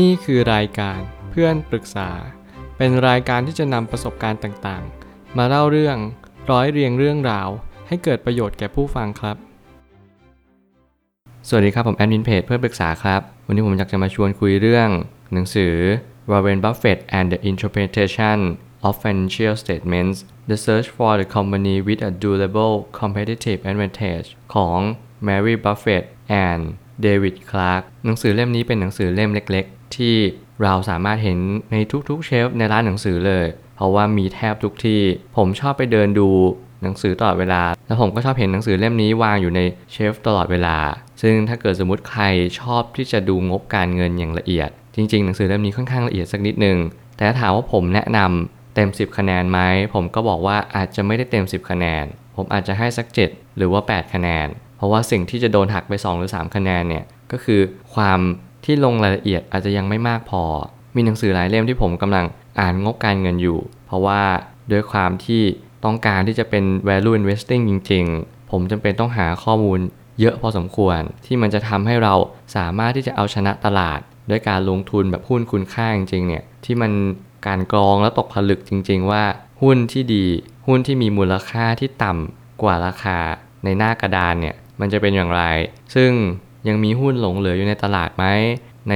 นี่คือรายการเพื่อนปรึกษา เป็นรายการที่จะนำประสบการณ์ต่างๆ มาเล่าเรื่องร้อยเรียงเรื่องราว ให้เกิดประโยชน์แก่ผู้ฟังครับ สวัสดีครับผมแอดมินเพจเพื่อนปรึกษาครับ วันนี้ผมอยากจะมาชวนคุยเรื่อง หนังสือ Warren Buffett and the Interpretation of Financial Statements The Search for the Company with a Durable Competitive Advantage ของ Mary Buffett and เดวิดคลาร์กหนังสือเล่มนี้เป็นหนังสือเล่มเล็ก ที่เราสามารถเห็นในทุกๆเชฟในร้านหนังสือเลย เพราะว่ามีแทบทุกที่ ผมชอบไปเดินดูหนังสือตลอดเวลา แล้วผมก็ชอบเห็นหนังสือเล่มนี้วางอยู่ในเชฟตลอดเวลา ซึ่งถ้าเกิดสมมติใครชอบที่จะดูงบการเงินอย่างละเอียด จริง ๆ หนังสือเล่มนี้ค่อนข้างละเอียดสักนิดนึง แต่ถ้าถามว่าผมแนะนำเต็ม 10 คะแนนไหม ผมก็บอกว่าอาจจะไม่ได้เต็ม 10 คะแนน ผมอาจจะให้สัก 7 หรือว่า 8 คะแนน เพราะว่าสิ่งที่จะโดนหักไป 2 หรือ 3 คะแนนเนี่ย ก็คือความ ที่ลงรายละเอียดอาจจะยังไม่มากพอ มีหนังสือหลายเล่มที่ผมกำลังอ่านงบการเงินอยู่ เพราะว่าด้วยความที่ต้องการที่จะเป็น value investing จริง ๆ ผมจำเป็นต้องหาข้อมูลเยอะพอสมควรที่มันจะทำให้เราสามารถที่จะเอาชนะตลาด ด้วยการลงทุนแบบหุ้นคุณค่าจริงๆเนี่ยที่มันการกรองแล้วตกผลึกจริง ๆ ว่า หุ้นที่ดี หุ้นที่มีมูลค่าที่ต่ำกว่าราคาในหน้ากระดานเนี่ยมันจะเป็นอย่างไร ซึ่ง ยังมีหุ้นหลงเหลืออยู่ในตลาดไหมใน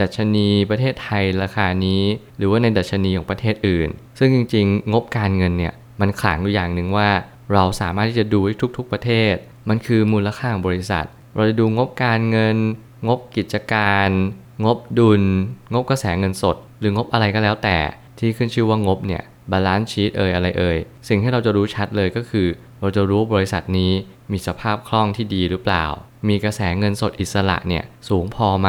ดัชนีประเทศไทยราคานี้ หรือว่าในดัชนีของประเทศอื่น ซึ่งจริง ๆ งบการเงินเนี่ยมันขลังอยู่อย่างหนึ่งว่า เราสามารถที่จะดูทุก ๆ ประเทศ มันคือมูลค่าของบริษัท เราจะดูงบการเงิน งบกิจการ งบดุล งบกระแสเงินสด หรืองบอะไรก็แล้วแต่ ที่ขึ้นชื่อว่างบเนี่ย balance sheet เอยอะไรเอยสิ่งที่เราจะรู้ชัดเลยก็คือ เราจะรู้บริษัทนี้มีสภาพคล่องที่ดีหรือเปล่า มีกระแสเงินสดอิสระเนี่ยสูงพอไหม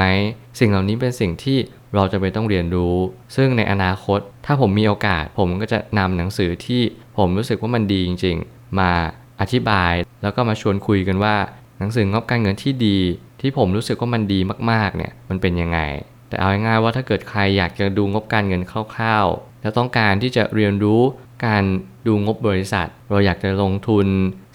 สิ่งเหล่านี้เป็นสิ่งที่เราจะไปต้องเรียนรู้ ซึ่งในอนาคต ถ้าผมมีโอกาส ผมก็จะนำหนังสือที่ผมรู้สึกว่ามันดีจริง ๆ มาอธิบาย แล้วก็มาชวนคุยกันว่า หนังสืองบการเงินที่ดี ที่ผมรู้สึกว่ามันดีมากๆเนี่ยมันเป็นยังไง แต่เอาง่ายๆว่าถ้าเกิดใครอยากจะดูงบการเงินคร่าวๆ แล้วต้องการที่จะเรียนรู้การดูงบบริษัท เราอยากจะลงทุน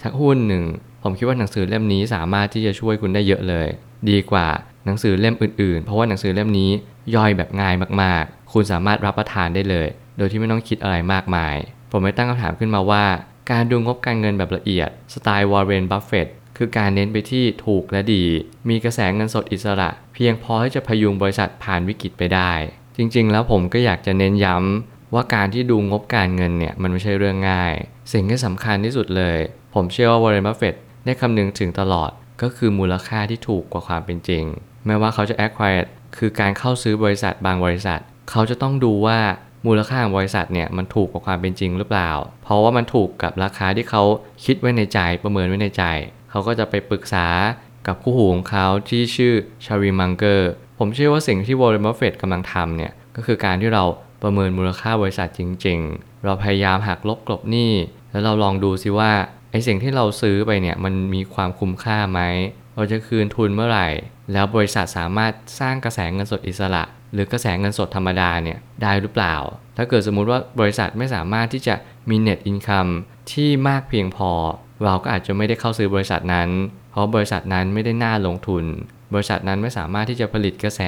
สักหุ้นหนึ่ง ผมคิดว่าหนังสือเล่มนี้สามารถที่จะช่วยคุณได้เยอะเลย ดีกว่าหนังสือเล่มอื่นๆ เพราะว่าหนังสือเล่มนี้ย่อยแบบง่ายมากๆ คุณสามารถรับประทานได้เลย โดยที่ไม่ต้องคิดอะไรมากมาย ผมไม่ตั้งคำถามขึ้นมาว่า การดูงบการเงินแบบละเอียดสไตล์วอร์เรนบัฟเฟตคือการเน้นไปที่ถูกและดี มีกระแสเงินสดอิสระ เพียงพอที่จะพยุงบริษัทผ่านวิกฤตไปได้ จริง ๆ แล้วผมก็อยากจะเน้นย้ำว่าการที่ดูงบการเงินเนี่ยมันไม่ใช่เรื่องง่าย สิ่งที่สำคัญที่สุดเลย ผมเชื่อว่าวอร์เรนบัฟเฟต ได้คำนึงถึงตลอดก็คือมูลค่าที่ถูกกว่าความเป็นจริงไม่ว่าเขาจะ acquire คือการเข้าซื้อบริษัทบางบริษัท เขาจะต้องดูว่ามูลค่าของบริษัทเนี่ยมันถูกกว่าความเป็นจริงหรือเปล่า เพราะว่ามันถูกกับราคาที่เขาคิดไว้ในใจประเมินไว้ในใจ เขาก็จะไปปรึกษากับคู่หูของเขาที่ชื่อชาร์ลีมังเกอร์ผมเชื่อว่าสิ่งที่วอร์เรนบัฟเฟตกำลังทำเนี่ยก็คือการที่เราประเมินมูลค่าบริษัทจริง ๆ เราพยายามหักลบกลบหนี้ แล้วเราลองดูซิว่าไอสิ่งที่เราซื้อไปเนี่ยมันมีความคุ้มค่าไหมเราจะคืนทุนเมื่อไหร่ แล้วบริษัทสามารถสร้างกระแสเงินสดอิสระ หรือกระแสเงินสดธรรมดาเนี่ยได้หรือเปล่า ถ้าเกิดสมมุติว่าบริษัทไม่สามารถที่จะมี net income ที่มากเพียงพอ เราก็อาจจะไม่ได้เข้าซื้อบริษัทนั้น เพราะบริษัทนั้นไม่ได้น่าลงทุน บริษัทนั้นไม่สามารถที่จะผลิตกระแส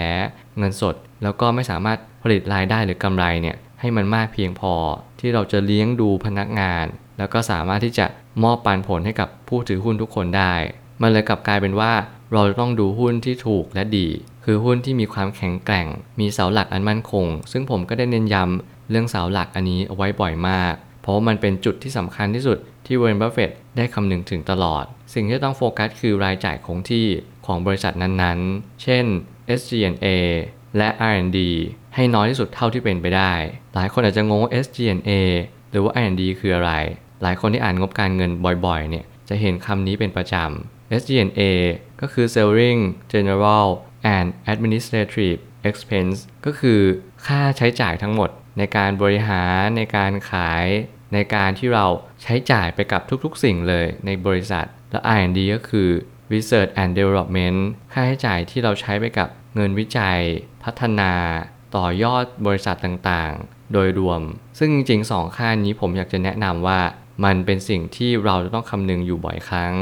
เงินสด แล้วก็ไม่สามารถผลิตรายได้หรือกำไรเนี่ยให้มันมากเพียงพอที่เราจะเลี้ยงดูพนักงาน แล้วก็สามารถที่จะมอบปันผลให้กับผู้ถือหุ้นทุกคนได้ มันเลยกลับกลายเป็นว่าเราต้องดูหุ้นที่ถูกและดี คือหุ้นที่มีความแข็งแกร่ง มีเสาหลักอันมั่นคง ซึ่งผมก็ได้เน้นย้ำเรื่องเสาหลักอันนี้เอาไว้บ่อยมาก เพราะว่ามันเป็นจุดที่สำคัญที่สุดที่วอร์เรนบัฟเฟตได้คำนึงถึงตลอด สิ่งที่ต้องโฟกัสคือรายจ่ายคงที่ของบริษัทนั้นๆ เช่น SG&A และ R&D ให้น้อยที่สุดเท่าที่เป็นไปได้ หลายคนอาจจะงงว่า SG&A หรือว่า R&D คืออะไร หลายคนที่อ่านงบการเงินบ่อยๆ เนี่ยจะเห็นคำนี้เป็นประจำ SG&A ก็คือ Selling General and Administrative Expense ก็คือค่าใช้จ่ายทั้งหมดในการบริหารในการขายในการที่เราใช้จ่ายไปกับทุกๆสิ่งเลยในบริษัท และ R&D ก็คือ Research and Development ค่าใช้จ่ายที่เราใช้ไปกับเงินวิจัย พัฒนา ต่อยอดบริษัทต่างๆ โดยรวม ซึ่งจริงๆ 2 ค่านี้ผมอยากจะแนะนำว่า มันเป็นสิ่งที่เราจะต้องคำนึงอยู่บ่อยครั้ง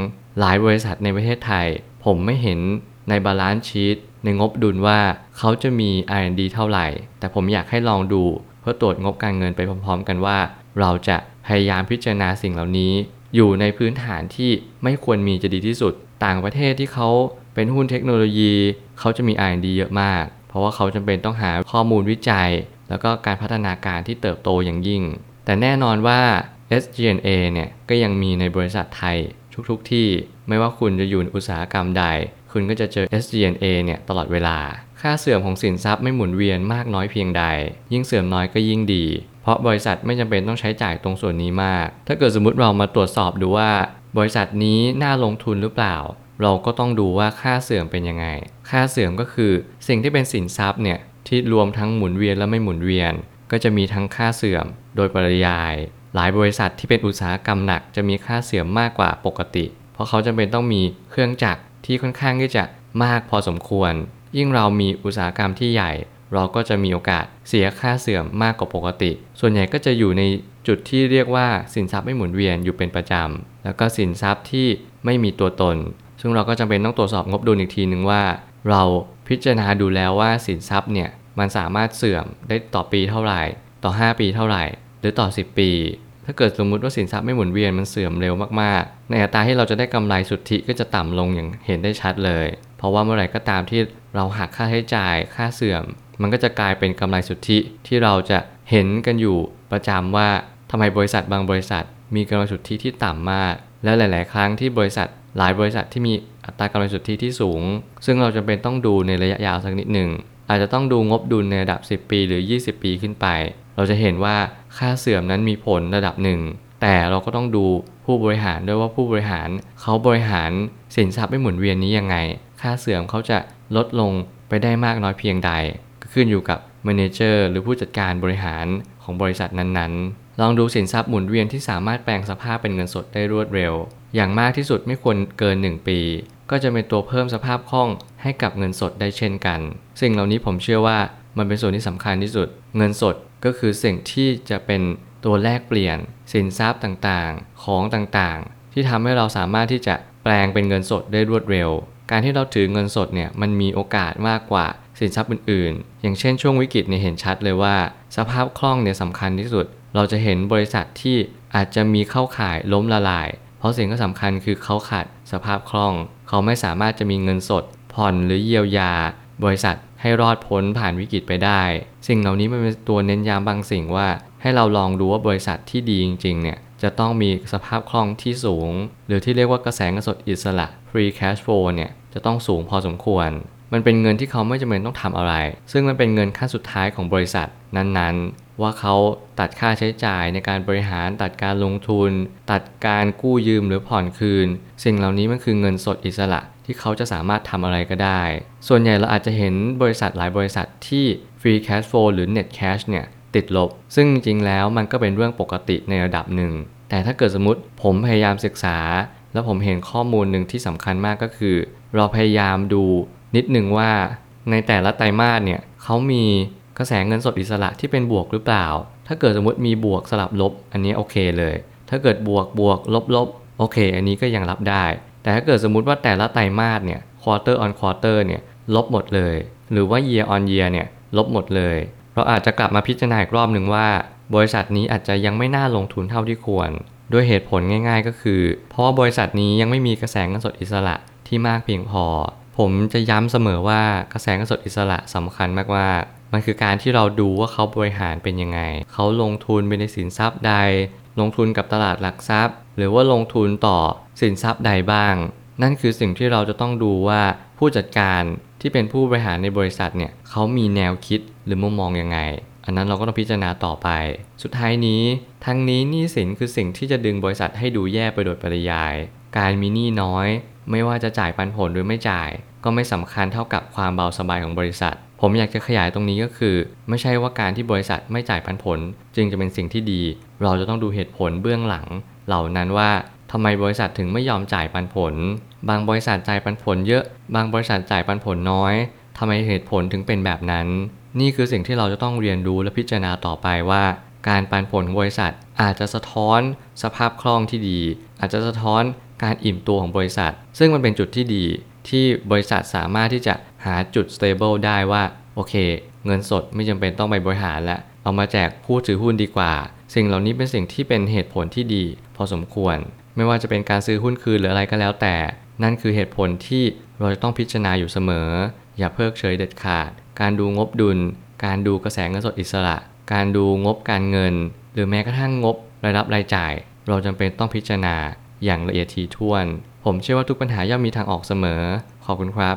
หลายบริษัทในประเทศไทย ผมไม่เห็นใน balance sheet ในงบดุลว่าเขาจะมี R&D เท่าไหร่ แต่ผมอยากให้ลองดู เพื่อตรวจงบการเงินไปพร้อม ๆ กันว่า เราจะพยายามพิจารณาสิ่งเหล่านี้ อยู่ในพื้นฐานที่ไม่ควรมีจะดีที่สุด ต่างประเทศที่เขาเป็นหุ้นเทคโนโลยี เขาจะมี R&D เยอะมาก เพราะว่าเขาจำเป็นต้องหาข้อมูลวิจัย แล้วก็การพัฒนาการที่เติบโตอย่างยิ่ง แต่แน่นอนว่า SG&A เนี่ยก็ยังมีในบริษัทไทยทุกๆทที่ไม่ว่าคุณจะอยู่ในอุตสาหกรรมใด คุณก็จะเจอ SG&A เนี่ยตลอดเวลา ค่าเสื่อมของสินทรัพย์ไม่หมุนเวียนมากน้อยเพียงใด ยิ่งเสื่อมน้อยก็ยิ่งดี เพราะบริษัทไม่จำเป็นต้องใช้จ่ายตรงส่วนนี้มาก ถ้าเกิดสมมติเรามาตรวจสอบดูว่า บริษัทนี้น่าลงทุนหรือเปล่า เราก็ต้องดูว่าค่าเสื่อมเป็นยังไง ค่าเสื่อมก็คือสิ่งที่เป็นสินทรัพย์เนี่ยที่รวมทั้งหมุนเวียนและไม่หมุนเวียน ก็จะมีทั้งค่าเสื่อม โดยปริยาย หลายบริษัทที่เป็นอุตสาหกรรมหนัก จะมีค่าเสื่อมมากกว่าปกติ เพราะเขาจำเป็นต้องมีเครื่องจักรที่ค่อนข้างที่จะมากพอสมควร ยิ่งเรามีอุตสาหกรรมที่ใหญ่ เราก็จะมีโอกาสเสียค่าเสื่อมมากกว่าปกติ ส่วนใหญ่ก็จะอยู่ในจุดที่เรียกว่าสินทรัพย์ไม่หมุนเวียนอยู่เป็นประจำแล้วก็สินทรัพย์ที่ไม่มีตัวตน ซึ่งเราก็จำเป็นต้องตรวจสอบงบดุลอีกทีหนึ่งว่า เราพิจารณาดูแล้วว่าสินทรัพย์เนี่ยมันสามารถเสื่อมได้ต่อปีเท่าไหร่ ต่อ 5 ปีเท่าไหร่ หรือต่อ 10 ปี ถ้าเกิดสมมุติว่าสินทรัพย์ไม่หมุนเวียนมันเสื่อมเร็วมากๆ ในอัตราที่เราจะได้กำไรสุทธิก็จะต่ำลงอย่างเห็นได้ชัดเลย เพราะว่าเมื่อไหร่ก็ตามที่เราหักค่าใช้จ่ายค่าเสื่อม มันก็จะกลายเป็นกำไรสุทธิที่เราจะเห็นกันอยู่ประจำว่าทำไมบริษัทบางบริษัท มีกำไรสุทธิที่ต่ำมาก และหลาย ๆ ครั้งที่บริษัทหลายบริษัทที่มีอัตรากำไรสุทธิที่สูง ซึ่งเราจะเป็นต้องดูในระยะยาวสักนิดหนึ่งอาจจะต้องดูงบดุลในระดับ 10 ปีหรือ 20 ปีขึ้นไป เราจะเห็นว่าค่าเสื่อมนั้นมีผลระดับหนึ่ง แต่เราก็ต้องดูผู้บริหารด้วยว่าผู้บริหารเขาบริหารสินทรัพย์ไม่หมุนเวียนนี้ยังไง ค่าเสื่อมเขาจะลดลงไปได้มากน้อยเพียงใด ก็ขึ้นอยู่กับแมเนเจอร์หรือผู้จัดการบริหารของบริษัทนั้นๆ ลองดูสินทรัพย์หมุนเวียนที่สามารถแปลงสภาพเป็นเงินสดได้รวดเร็ว อย่างมากที่สุดไม่ควรเกิน 1 ปี ก็จะเป็นตัวเพิ่มสภาพคล่องให้กับเงินสดได้เช่นกัน สิ่งเหล่านี้ผมเชื่อว่ามันเป็นส่วนที่สำคัญที่สุด เงินสด ก็คือสิ่งที่จะเป็นตัวแลกเปลี่ยน สินทรัพย์ต่างๆ ของต่างๆ ที่ทำให้เราสามารถที่จะแปลงเป็นเงินสดได้รวดเร็ว การที่เราถือเงินสดเนี่ยมันมีโอกาสมากกว่าสินทรัพย์อื่นๆ อย่างเช่นช่วงวิกฤตเนี่ยเห็นชัดเลยว่า สภาพคล่องเนี่ยสำคัญที่สุด เราจะเห็นบริษัทที่อาจจะมีเข้าข่ายล้มละลาย เพราะสิ่งที่สำคัญคือเขาขาดสภาพคล่อง เขาไม่สามารถจะมีเงินสด ผ่อนหรือเยียวยา บริษัทให้รอดพ้นผ่านวิกฤตไปได้ สิ่งเหล่านี้มันเป็นตัวเน้นย้ำบางสิ่งว่า ให้เราลองดูว่าบริษัทที่ดีจริงๆเนี่ยจะต้องมีสภาพคล่องที่สูง หรือที่เรียกว่ากระแสเงินสดอิสระ free cash flow เนี่ยจะต้องสูงพอสมควร มันเป็นเงินที่เขาไม่จำเป็นต้องทำอะไร ซึ่งมันเป็นเงินขั้นสุดท้ายของบริษัทนั้นๆ ว่าเขาตัดค่าใช้จ่ายในการบริหารตัดการลงทุน ตัดการกู้ยืมหรือผ่อนคืน สิ่งเหล่านี้มันคือเงินสดอิสระ ที่เขาจะสามารถทำอะไรก็ได้ ส่วนใหญ่เราอาจจะเห็นบริษัทหลายบริษัทที่ free cash flow หรือ net cash เนี่ยติดลบ ซึ่งจริงๆแล้วมันก็เป็นเรื่องปกติในระดับหนึ่ง แต่ถ้าเกิดสมมติผมพยายามศึกษา แล้วผมเห็นข้อมูลหนึ่งที่สำคัญมากก็คือ เราพยายามดูนิดหนึ่งว่าในแต่ละไตรมาสเนี่ยเขามีกระแสเงินสดอิสระที่เป็นบวกหรือเปล่า ถ้าเกิดสมมติมีบวกสลับลบ อันนี้โอเคเลย ถ้าเกิดบวกบวกลบลบโอเค อันนี้ก็ยังรับได้ แต่ถ้าเกิดสมมติว่าแต่ละไตรมาสเนี่ย quarter on quarter เนี่ยลบหมดเลย หรือว่า year on year เนี่ยลบหมดเลย เราอาจจะกลับมาพิจารณาอีกรอบหนึ่งว่า บริษัทนี้อาจจะยังไม่น่าลงทุนเท่าที่ควร ด้วยเหตุผลง่าย ๆ ก็คือ เพราะว่าบริษัทนี้ยังไม่มีกระแสเงินสดอิสระที่มากเพียงพอ ผมจะย้ำเสมอว่ากระแสเงินสดอิสระสำคัญมากๆมันคือการที่เราดูว่าเขาบริหารเป็นยังไง เขาลงทุนไปในสินทรัพย์ใด ลงทุนกับตลาดหลักทรัพย์ หรือว่าลงทุนต่อสินทรัพย์ใดบ้าง นั่นคือสิ่งที่เราจะต้องดูว่าผู้จัดการที่เป็นผู้บริหารในบริษัทเนี่ยเขามีแนวคิดหรือมุมมองยังไง อันนั้นเราก็ต้องพิจารณาต่อไป สุดท้ายนี้ ทั้งนี้หนี้สินคือสิ่งที่จะดึงบริษัทให้ดูแย่ไปโดยปริยาย การมีหนี้น้อย ไม่ว่าจะจ่ายปันผลหรือไม่จ่าย ก็ไม่สำคัญเท่ากับความเบาสบายของบริษัท ผมอยากจะขยายตรงนี้ก็คือ ไม่ใช่ว่าการที่บริษัทไม่จ่ายปันผล จึงจะเป็นสิ่งที่ดี เราจะต้องดูเหตุผลเบื้องหลัง เหล่านั้นว่าทำไมบริษัทถึงไม่ยอมจ่ายปันผล บางบริษัทจ่ายปันผลเยอะ บางบริษัทจ่ายปันผลน้อยทำไมเหตุผลถึงเป็นแบบนั้น นี่คือสิ่งที่เราจะต้องเรียนรู้และพิจารณาต่อไปว่า การปันผลบริษัทอาจจะสะท้อนสภาพคล่องที่ดี อาจจะสะท้อนการอิ่มตัวของบริษัท ซึ่งมันเป็นจุดที่ดีที่บริษัทสามารถที่จะ หาจุด stable ได้ว่าโอเค เงินสดไม่จำเป็นต้องไปบริหารแล้วเอามาแจกผู้ถือหุ้นดีกว่า สิ่งเหล่านี้เป็นสิ่งที่เป็นเหตุผลที่ดี พอสมควร ไม่ว่าจะเป็นการซื้อหุ้นคืนหรืออะไรก็แล้วแต่ นั่นคือเหตุผลที่เราจะต้องพิจารณาอยู่เสมอ อย่าเพิกเฉยเด็ดขาด การดูงบดุล การดูกระแสเงินสดอิสระ การดูงบการเงิน หรือแม้กระทั่งงบรายรับรายจ่าย เราจำเป็นต้องพิจารณาอย่างละเอียดถี่ถ้วน ผมเชื่อว่าทุกปัญหาย่อมมีทางออกเสมอ ขอบคุณครับ